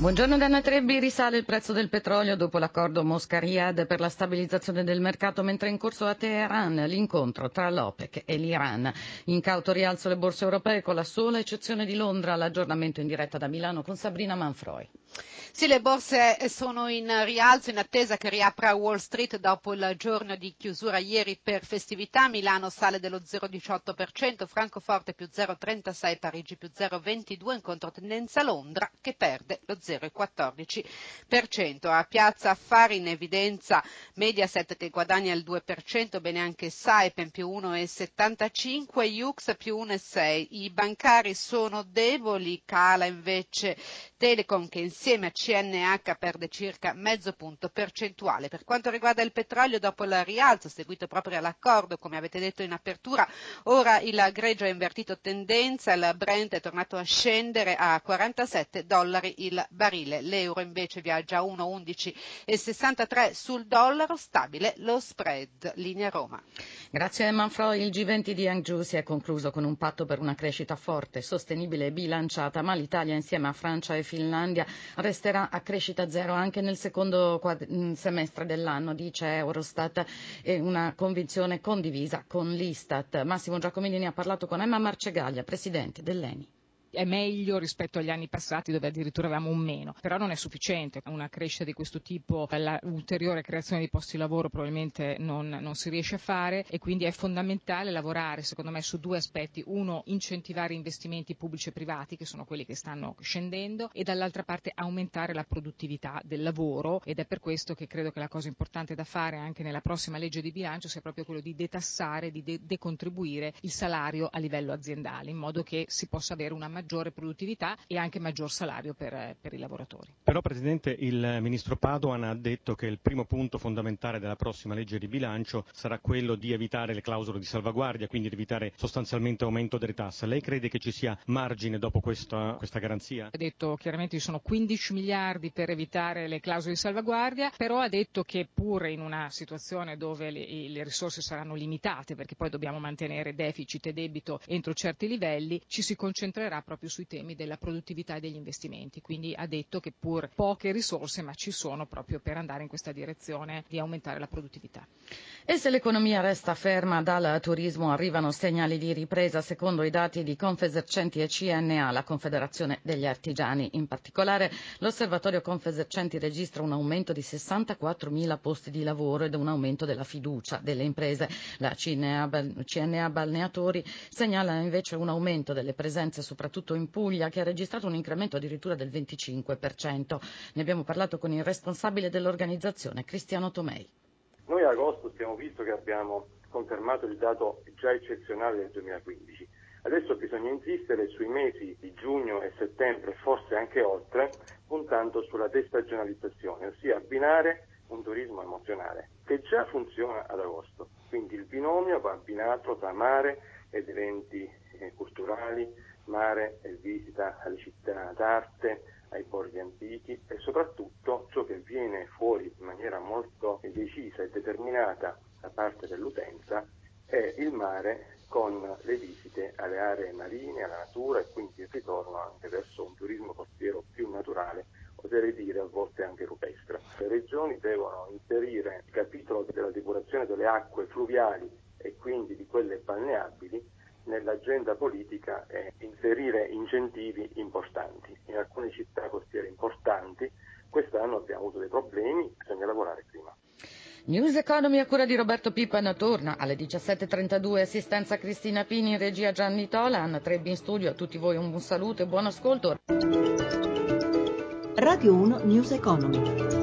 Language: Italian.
Buongiorno Danna Trebbi, risale il prezzo del petrolio dopo l'accordo Mosca-Riyadh per la stabilizzazione del mercato mentre è in corso a Teheran l'incontro tra l'OPEC e l'Iran. Incauto rialzo le borse europee con la sola eccezione di Londra, l'aggiornamento in diretta da Milano con Sabrina Manfroi. Sì, le borse sono in rialzo in attesa che riapra Wall Street dopo il giorno di chiusura ieri per festività. Milano sale dello 0,18%, Francoforte più 0,36%, Parigi più 0,22%, in controtendenza Londra che perde lo 0,14%. A Piazza Affari in evidenza Mediaset che guadagna il 2%, bene anche Saipem più 1,75%, Jux più 1,6%. I bancari sono deboli, cala invece Telecom che insieme a CNH perde circa mezzo punto percentuale. Per quanto riguarda il petrolio, dopo il rialzo seguito proprio all'accordo, come avete detto in apertura, ora il greggio ha invertito tendenza, il Brent è tornato a scendere a 47 dollari il barile, l'euro invece viaggia a 1,11,63 sul dollaro, stabile lo spread, linea Roma. Grazie a Manfroi, il G20 di Hangzhou si è concluso con un patto per una crescita forte, sostenibile e bilanciata, ma l'Italia insieme a Francia e Finlandia resterà a crescita zero anche nel secondo mm, semestre dell'anno, dice Eurostat, e una convinzione condivisa con l'Istat. Massimo Giacomini ne ha parlato con Emma Marcegaglia, presidente dell'ENI è meglio rispetto agli anni passati dove addirittura avevamo un meno, però non è sufficiente, una crescita di questo tipo, l'ulteriore creazione di posti di lavoro probabilmente non, non, si riesce a fare e quindi è fondamentale lavorare secondo me su due aspetti, uno incentivare investimenti pubblici e privati che sono quelli che stanno scendendo e dall'altra parte aumentare la produttività del lavoro. Ed è per questo che credo che la cosa importante da fare anche nella prossima legge di bilancio sia proprio quello di detassare, di de- decontribuire il salario a livello aziendale in modo che si possa avere una maggiore produttività e anche maggior salario per, per, i lavoratori. Però Presidente il Ministro Padoan ha detto che il primo punto fondamentale della prossima legge di bilancio sarà quello di evitare le clausole di salvaguardia, quindi di evitare sostanzialmente aumento delle tasse. Lei crede che ci sia margine dopo questa, questa garanzia? Ha detto chiaramente ci sono 15 miliardi per evitare le clausole di salvaguardia, però ha detto che pure in una situazione dove le, le risorse saranno limitate, perché poi dobbiamo mantenere deficit e debito entro certi livelli, ci si concentrerà proprio sui temi della produttività e degli investimenti. Quindi ha detto che pur poche risorse, ma ci sono proprio per andare in questa direzione di aumentare la produttività. E se l'economia resta ferma dal turismo arrivano segnali di ripresa secondo i dati di Confesercenti e CNA, la Confederazione degli Artigiani. In particolare l'osservatorio Confesercenti registra un aumento di 64.000 posti di lavoro ed un aumento della fiducia delle imprese. La CNA, CNA Balneatori segnala invece un aumento delle presenze soprattutto soprattutto in Puglia, che ha registrato un incremento addirittura del 25%. Ne abbiamo parlato con il responsabile dell'organizzazione, Cristiano Tomei. Noi a agosto abbiamo visto che abbiamo confermato il dato già eccezionale del 2015. Adesso bisogna insistere sui mesi di giugno e settembre, forse anche oltre, puntando sulla destagionalizzazione, ossia abbinare un turismo emozionale, che già funziona ad agosto. Quindi il binomio va abbinato tra mare ed eventi eh, culturali, mare e visita alle città d'arte, ai borghi antichi e soprattutto ciò che viene fuori in maniera molto decisa e determinata da parte dell'utenza è il mare con le visite alle aree marine, alla natura e quindi il ritorno anche verso un turismo costiero più naturale, oserei dire a volte anche rupestre. Le regioni devono inserire il capitolo della depurazione delle acque fluviali e quindi di quelle balneabili nell'agenda politica è inserire incentivi importanti. In alcune città costiere importanti quest'anno abbiamo avuto dei problemi, bisogna lavorare prima. News Economy a cura di Roberto Pippan torna alle 17.32, assistenza Cristina Pini, regia Gianni Tola, Anna Trebbi in studio, a tutti voi un buon saluto e buon ascolto. Radio 1 News Economy.